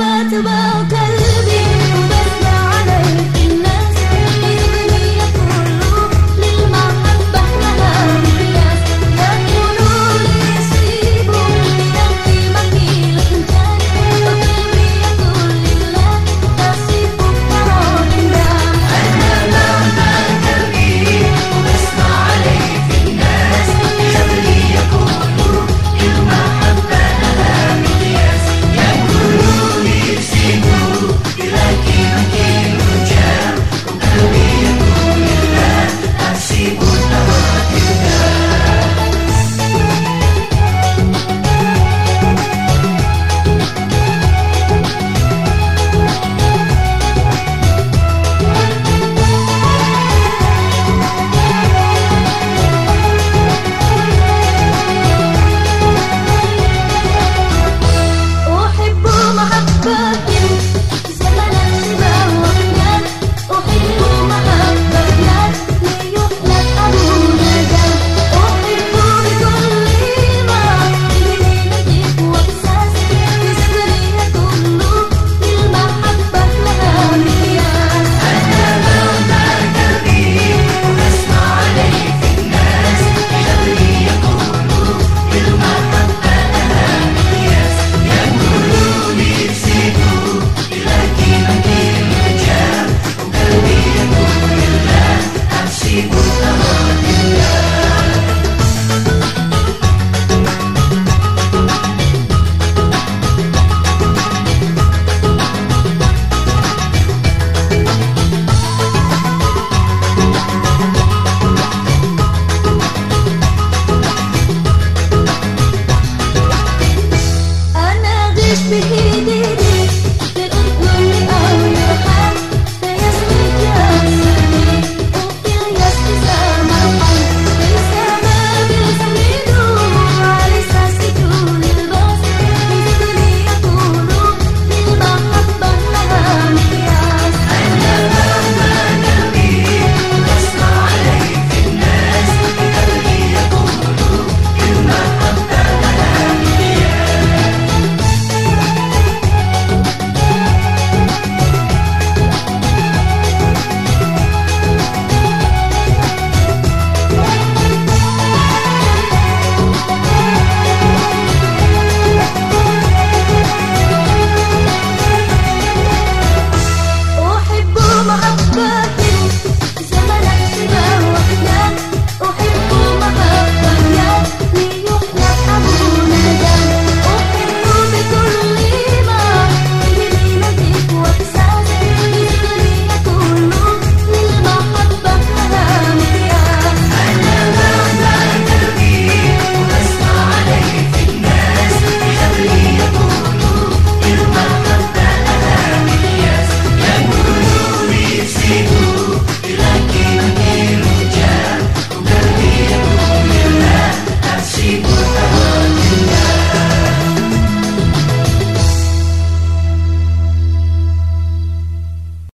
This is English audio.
about to.